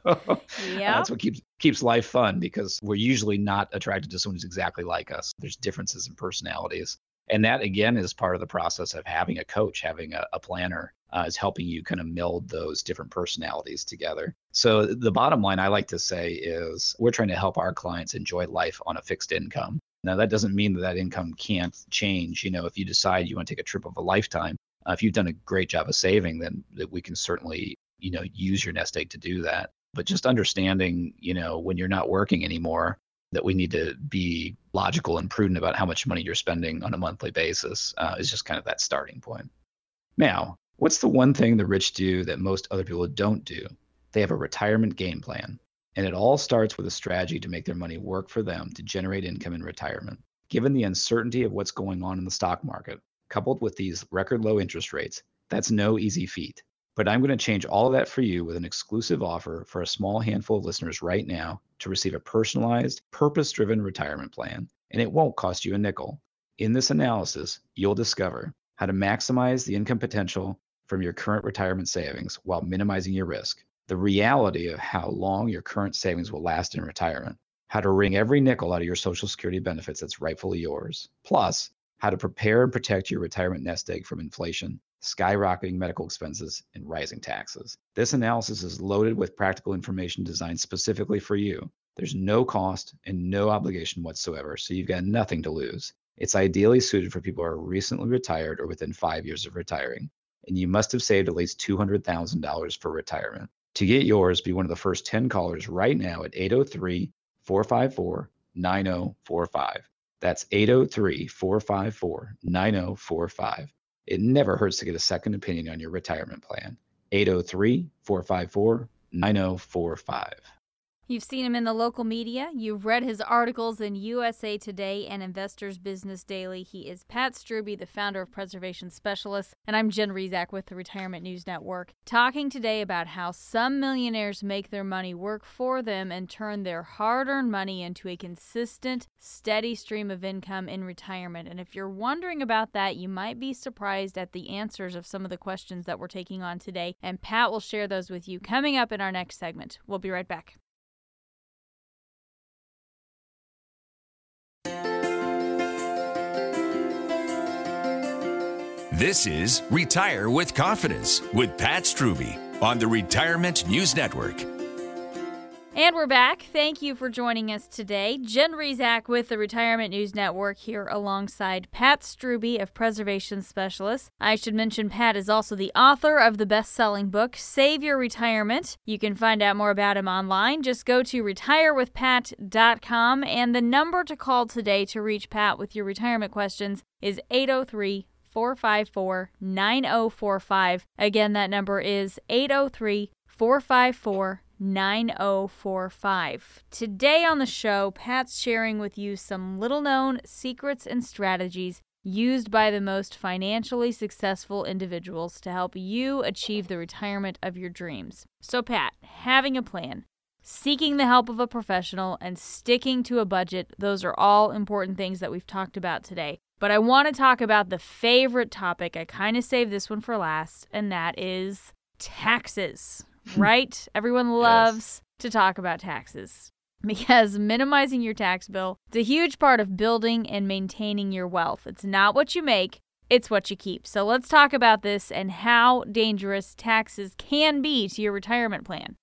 yeah. that's what keeps keeps life fun because we're usually not attracted to someone who's exactly like us. There's differences in personalities, and that again is part of the process of having a coach, having a, a planner, uh, is helping you kind of meld those different personalities together. So the bottom line I like to say is we're trying to help our clients enjoy life on a fixed income. Now that doesn't mean that that income can't change. You know, if you decide you want to take a trip of a lifetime, uh, if you've done a great job of saving, then that we can certainly, you know, use your nest egg to do that. But just understanding, you know, when you're not working anymore, that we need to be logical and prudent about how much money you're spending on a monthly basis uh, is just kind of that starting point. Now, what's the one thing the rich do that most other people don't do? They have a retirement game plan. And it all starts with a strategy to make their money work for them to generate income in retirement. Given the uncertainty of what's going on in the stock market, coupled with these record low interest rates, that's no easy feat. But I'm going to change all of that for you with an exclusive offer for a small handful of listeners right now to receive a personalized, purpose driven retirement plan, and it won't cost you a nickel. In this analysis, you'll discover how to maximize the income potential from your current retirement savings while minimizing your risk, the reality of how long your current savings will last in retirement, how to wring every nickel out of your Social Security benefits that's rightfully yours, plus how to prepare and protect your retirement nest egg from inflation, skyrocketing medical expenses, and rising taxes. This analysis is loaded with practical information designed specifically for you. There's no cost and no obligation whatsoever, so you've got nothing to lose. It's ideally suited for people who are recently retired or within five years of retiring, and you must have saved at least $200,000 for retirement. To get yours, be one of the first 10 callers right now at 803 454 9045. That's 803 454 9045. It never hurts to get a second opinion on your retirement plan. 803 454 9045. You've seen him in the local media. You've read his articles in USA Today and Investors Business Daily. He is Pat Strubbe, the founder of Preservation Specialists, and I'm Jen Rizak with the Retirement News Network, talking today about how some millionaires make their money work for them and turn their hard earned money into a consistent, steady stream of income in retirement. And if you're wondering about that, you might be surprised at the answers of some of the questions that we're taking on today, and Pat will share those with you coming up in our next segment. We'll be right back. This is Retire with Confidence with Pat Strubbe on the Retirement News Network. And we're back. Thank you for joining us today. Jen Rizak with the Retirement News Network here alongside Pat Strubbe of Preservation Specialists. I should mention Pat is also the author of the best selling book, Save Your Retirement. You can find out more about him online. Just go to retirewithpat.com, and the number to call today to reach Pat with your retirement questions is 803 454 9045. Again, that number is 803 454 9045. Today on the show, Pat's sharing with you some little known secrets and strategies used by the most financially successful individuals to help you achieve the retirement of your dreams. So, Pat, having a plan, seeking the help of a professional, and sticking to a budget, those are all important things that we've talked about today. But I want to talk about the favorite topic. I kind of saved this one for last, and that is taxes, right? Everyone loves yes. to talk about taxes because minimizing your tax bill is a huge part of building and maintaining your wealth. It's not what you make, it's what you keep. So let's talk about this and how dangerous taxes can be to your retirement plan.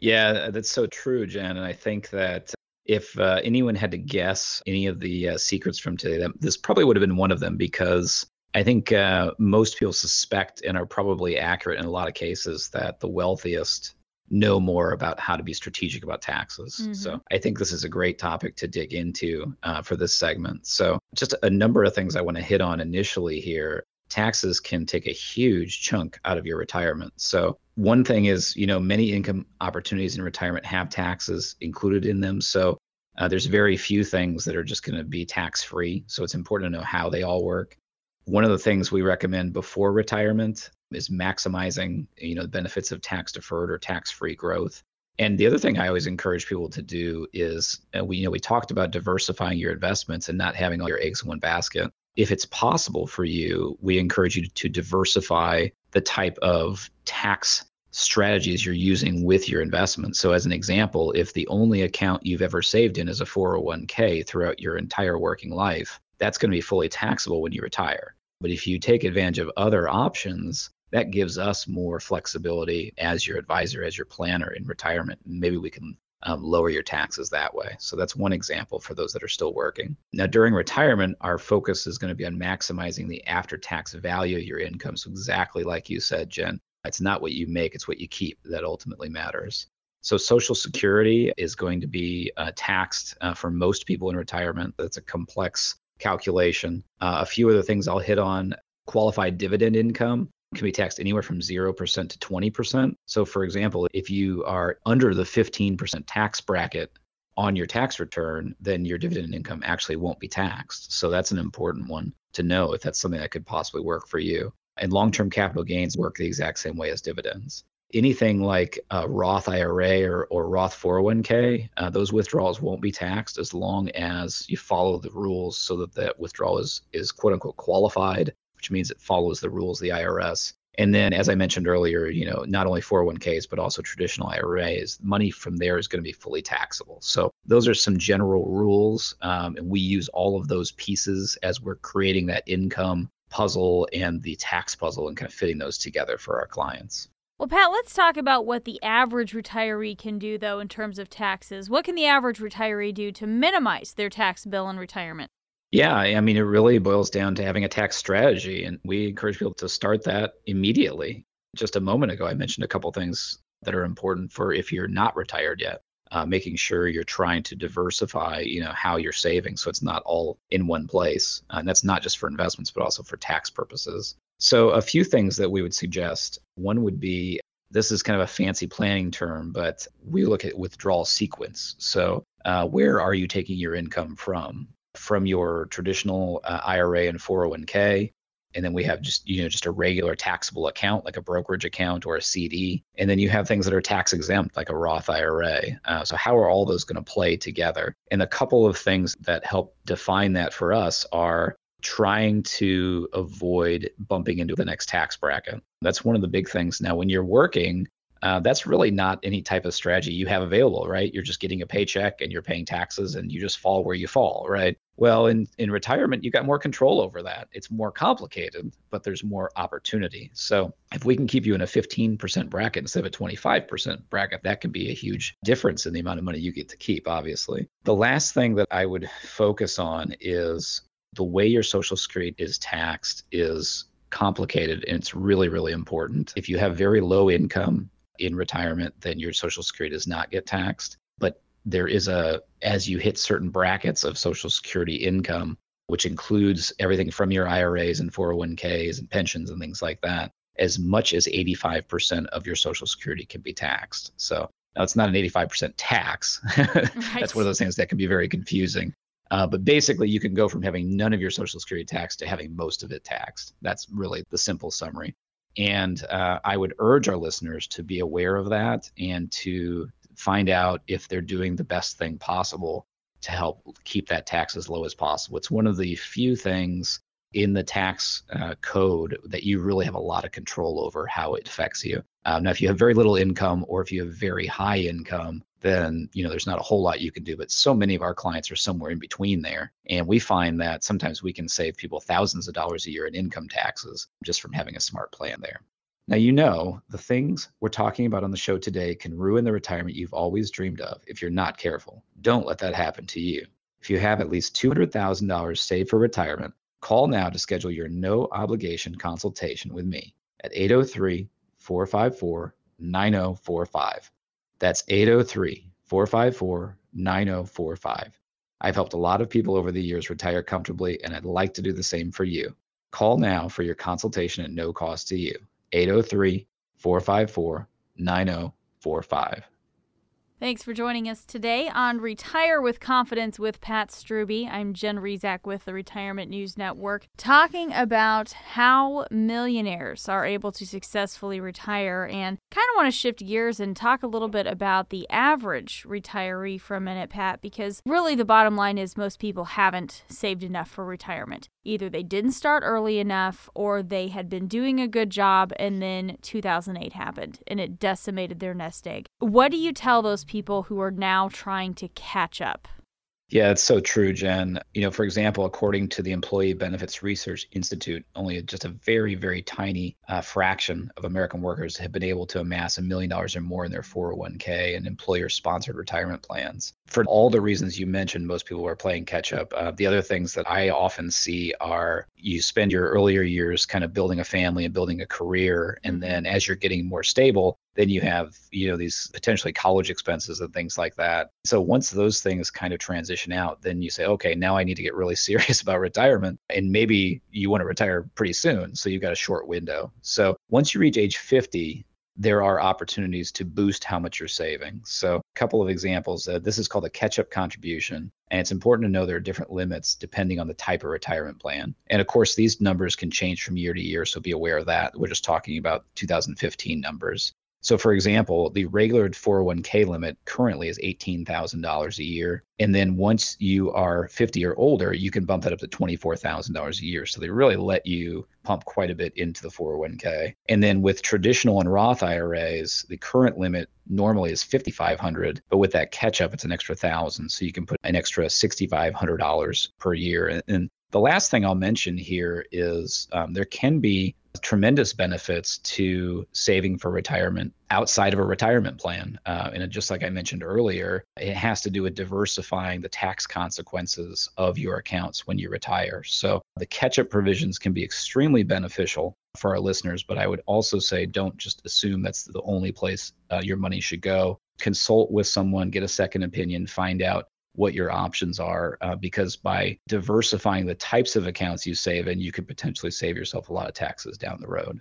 Yeah, that's so true, Jen. And I think that if uh, anyone had to guess any of the uh, secrets from today, that, this probably would have been one of them because I think uh, most people suspect and are probably accurate in a lot of cases that the wealthiest know more about how to be strategic about taxes. Mm-hmm. So I think this is a great topic to dig into uh, for this segment. So just a number of things I want to hit on initially here. Taxes can take a huge chunk out of your retirement. So one thing is, you know, many income opportunities in retirement have taxes included in them. So uh, there's very few things that are just going to be tax free. So it's important to know how they all work. One of the things we recommend before retirement is maximizing, you know, the benefits of tax deferred or tax free growth. And the other thing I always encourage people to do is uh, we you know we talked about diversifying your investments and not having all your eggs in one basket. If it's possible for you, we encourage you to diversify the type of tax strategies you're using with your investments. So, as an example, if the only account you've ever saved in is a 401k throughout your entire working life, that's going to be fully taxable when you retire. But if you take advantage of other options, that gives us more flexibility as your advisor, as your planner in retirement. Maybe we can um, lower your taxes that way. So that's one example for those that are still working. Now, during retirement, our focus is going to be on maximizing the after tax value of your income. So, exactly like you said, Jen, it's not what you make, it's what you keep that ultimately matters. So, Social Security is going to be uh, taxed uh, for most people in retirement. That's a complex calculation. Uh, a few other things I'll hit on qualified dividend income can be taxed anywhere from 0% to 20%. So, for example, if you are under the 15% tax bracket on your tax return, then your dividend income actually won't be taxed. So, that's an important one to know if that's something that could possibly work for you. And long term capital gains work the exact same way as dividends. Anything like a Roth IRA or, or Roth 401k, uh, those withdrawals won't be taxed as long as you follow the rules so that that withdrawal is, is quote unquote qualified which means it follows the rules of the IRS. And then, as I mentioned earlier, you know, not only 401ks, but also traditional IRAs, money from there is going to be fully taxable. So those are some general rules. Um, and we use all of those pieces as we're creating that income puzzle and the tax puzzle and kind of fitting those together for our clients. Well, Pat, let's talk about what the average retiree can do, though, in terms of taxes. What can the average retiree do to minimize their tax bill in retirement? Yeah, I mean, it really boils down to having a tax strategy, and we encourage people to start that immediately. Just a moment ago, I mentioned a couple things that are important for if you're not retired yet. Uh, making sure you're trying to diversify, you know, how you're saving, so it's not all in one place, uh, and that's not just for investments, but also for tax purposes. So, a few things that we would suggest. One would be this is kind of a fancy planning term, but we look at withdrawal sequence. So, uh, where are you taking your income from? From your traditional uh, IRA and 401k. And then we have just you know just a regular taxable account like a brokerage account or a CD, and then you have things that are tax exempt like a Roth IRA. Uh, so how are all those going to play together? And a couple of things that help define that for us are trying to avoid bumping into the next tax bracket. That's one of the big things. Now, when you're working, uh, that's really not any type of strategy you have available, right? You're just getting a paycheck and you're paying taxes and you just fall where you fall, right? Well, in, in retirement, you got more control over that. It's more complicated, but there's more opportunity. So if we can keep you in a 15% bracket instead of a 25% bracket, that can be a huge difference in the amount of money you get to keep, obviously. The last thing that I would focus on is the way your Social Security is taxed is complicated and it's really, really important. If you have very low income, in retirement, then your Social Security does not get taxed. But there is a, as you hit certain brackets of Social Security income, which includes everything from your IRAs and 401ks and pensions and things like that, as much as 85% of your Social Security can be taxed. So now it's not an 85% tax. right. That's one of those things that can be very confusing. Uh, but basically, you can go from having none of your Social Security taxed to having most of it taxed. That's really the simple summary. And uh, I would urge our listeners to be aware of that and to find out if they're doing the best thing possible to help keep that tax as low as possible. It's one of the few things in the tax uh, code that you really have a lot of control over how it affects you. Um, now, if you have very little income or if you have very high income, then you know there's not a whole lot you can do. But so many of our clients are somewhere in between there, and we find that sometimes we can save people thousands of dollars a year in income taxes just from having a smart plan there. Now, you know, the things we're talking about on the show today can ruin the retirement you've always dreamed of if you're not careful. Don't let that happen to you. If you have at least $200,000 saved for retirement, call now to schedule your no obligation consultation with me at 803 454 9045. That's 803 454 9045. I've helped a lot of people over the years retire comfortably, and I'd like to do the same for you. Call now for your consultation at no cost to you. 803 454 9045. Thanks for joining us today on Retire with Confidence with Pat Strubbe. I'm Jen Rizak with the Retirement News Network, talking about how millionaires are able to successfully retire and kind of want to shift gears and talk a little bit about the average retiree for a minute, Pat, because really the bottom line is most people haven't saved enough for retirement. Either they didn't start early enough or they had been doing a good job and then 2008 happened and it decimated their nest egg. What do you tell those people who are now trying to catch up? Yeah, it's so true, Jen. You know, for example, according to the Employee Benefits Research Institute, only just a very, very tiny uh, fraction of American workers have been able to amass a million dollars or more in their 401k and employer sponsored retirement plans. For all the reasons you mentioned, most people are playing catch up. Uh, the other things that I often see are you spend your earlier years kind of building a family and building a career. And mm-hmm. then as you're getting more stable, then you have you know these potentially college expenses and things like that so once those things kind of transition out then you say okay now i need to get really serious about retirement and maybe you want to retire pretty soon so you've got a short window so once you reach age 50 there are opportunities to boost how much you're saving. So, a couple of examples. Uh, this is called a catch up contribution. And it's important to know there are different limits depending on the type of retirement plan. And of course, these numbers can change from year to year. So, be aware of that. We're just talking about 2015 numbers. So, for example, the regular 401k limit currently is $18,000 a year. And then once you are 50 or older, you can bump that up to $24,000 a year. So, they really let you pump quite a bit into the 401k. And then with traditional and Roth IRAs, the current limit normally is 5,500, but with that catch up, it's an extra thousand. So, you can put an extra $6,500 per year. And the last thing I'll mention here is um, there can be tremendous benefits to saving for retirement outside of a retirement plan. Uh, and just like I mentioned earlier, it has to do with diversifying the tax consequences of your accounts when you retire. So the catch up provisions can be extremely beneficial for our listeners, but I would also say don't just assume that's the only place uh, your money should go. Consult with someone, get a second opinion, find out what your options are uh, because by diversifying the types of accounts you save in, you could potentially save yourself a lot of taxes down the road.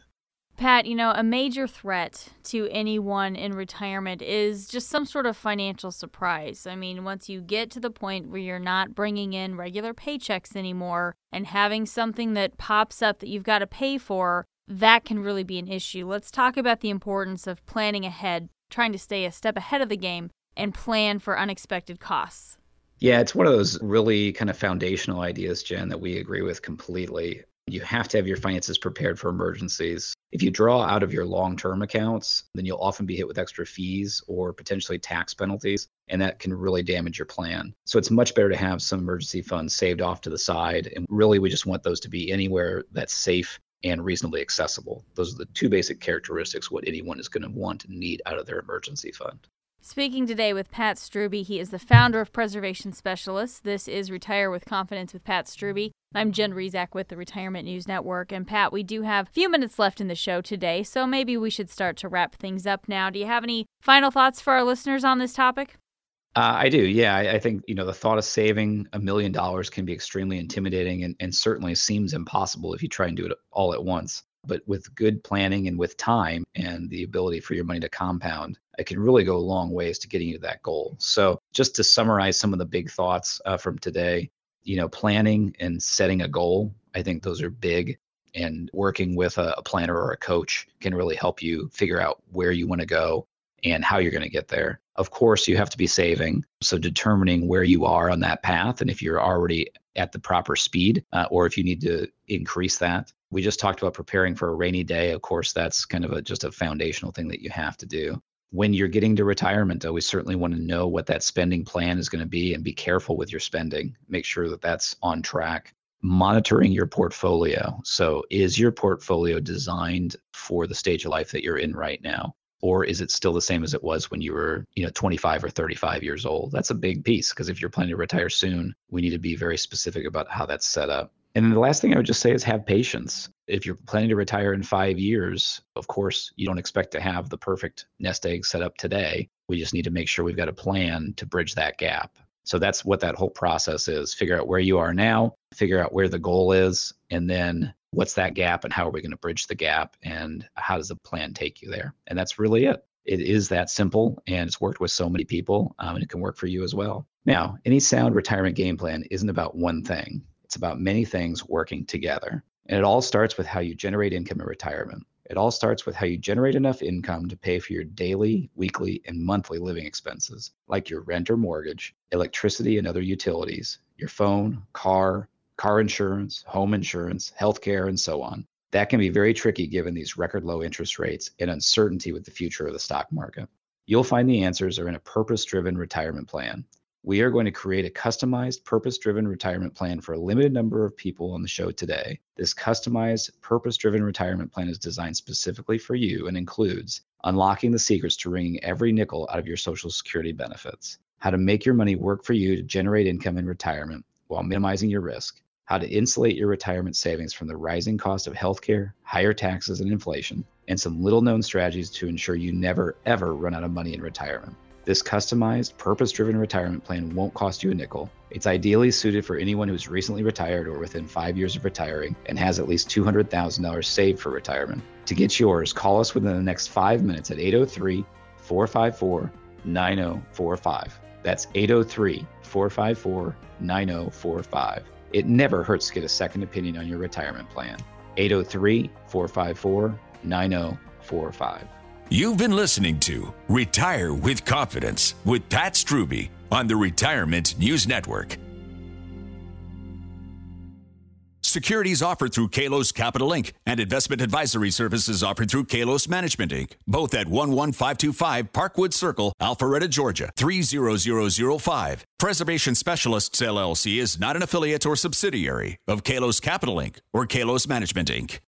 Pat, you know, a major threat to anyone in retirement is just some sort of financial surprise. I mean, once you get to the point where you're not bringing in regular paychecks anymore and having something that pops up that you've got to pay for, that can really be an issue. Let's talk about the importance of planning ahead, trying to stay a step ahead of the game, and plan for unexpected costs. Yeah, it's one of those really kind of foundational ideas, Jen, that we agree with completely. You have to have your finances prepared for emergencies. If you draw out of your long term accounts, then you'll often be hit with extra fees or potentially tax penalties, and that can really damage your plan. So it's much better to have some emergency funds saved off to the side. And really, we just want those to be anywhere that's safe and reasonably accessible. Those are the two basic characteristics what anyone is going to want and need out of their emergency fund. Speaking today with Pat Strubbe, he is the founder of Preservation Specialists. This is Retire with Confidence with Pat Strubbe. I'm Jen Rizak with the Retirement News Network. And Pat, we do have a few minutes left in the show today, so maybe we should start to wrap things up now. Do you have any final thoughts for our listeners on this topic? Uh, I do. Yeah, I, I, think you know the thought of saving a million dollars can be extremely intimidating and, and certainly seems impossible if you try and do it all at once. But with good planning and with time and the ability for your money to compound, it can really go a long ways to getting you to that goal. So, just to summarize some of the big thoughts uh, from today, you know, planning and setting a goal, I think those are big. And working with a, a planner or a coach can really help you figure out where you want to go and how you're going to get there. Of course, you have to be saving. So, determining where you are on that path and if you're already at the proper speed uh, or if you need to increase that. We just talked about preparing for a rainy day. Of course, that's kind of a, just a foundational thing that you have to do. When you're getting to retirement, though, we certainly want to know what that spending plan is going to be and be careful with your spending. Make sure that that's on track monitoring your portfolio. So, is your portfolio designed for the stage of life that you're in right now? Or is it still the same as it was when you were, you know, 25 or 35 years old? That's a big piece because if you're planning to retire soon, we need to be very specific about how that's set up. And then the last thing I would just say is have patience. If you're planning to retire in five years, of course, you don't expect to have the perfect nest egg set up today. We just need to make sure we've got a plan to bridge that gap. So that's what that whole process is. Figure out where you are now, figure out where the goal is, and then what's that gap and how are we going to bridge the gap and how does the plan take you there? And that's really it. It is that simple and it's worked with so many people um, and it can work for you as well. Now, any sound retirement game plan isn't about one thing, it's about many things working together. And it all starts with how you generate income in retirement. It all starts with how you generate enough income to pay for your daily, weekly, and monthly living expenses, like your rent or mortgage, electricity and other utilities, your phone, car, car insurance, home insurance, healthcare, and so on. That can be very tricky given these record low interest rates and uncertainty with the future of the stock market. You'll find the answers are in a purpose driven retirement plan we are going to create a customized, purpose driven retirement plan for a limited number of people on the show today. This customized, purpose driven retirement plan is designed specifically for you and includes unlocking the secrets to wringing every nickel out of your Social Security benefits, how to make your money work for you to generate income in retirement while minimizing your risk, how to insulate your retirement savings from the rising cost of healthcare, higher taxes, and inflation, and some little known strategies to ensure you never, ever run out of money in retirement. This customized, purpose driven retirement plan won't cost you a nickel. It's ideally suited for anyone who's recently retired or within five years of retiring and has at least $200,000 saved for retirement. To get yours, call us within the next five minutes at 803 454 9045. That's 803 454 9045. It never hurts to get a second opinion on your retirement plan. 803 454 9045. You've been listening to Retire with Confidence with Pat Strubbe on the Retirement News Network. Securities offered through Kalos Capital Inc. and investment advisory services offered through Kalos Management Inc. Both at 11525 Parkwood Circle, Alpharetta, Georgia 30005. Preservation Specialists LLC is not an affiliate or subsidiary of Kalos Capital Inc. or Kalos Management Inc.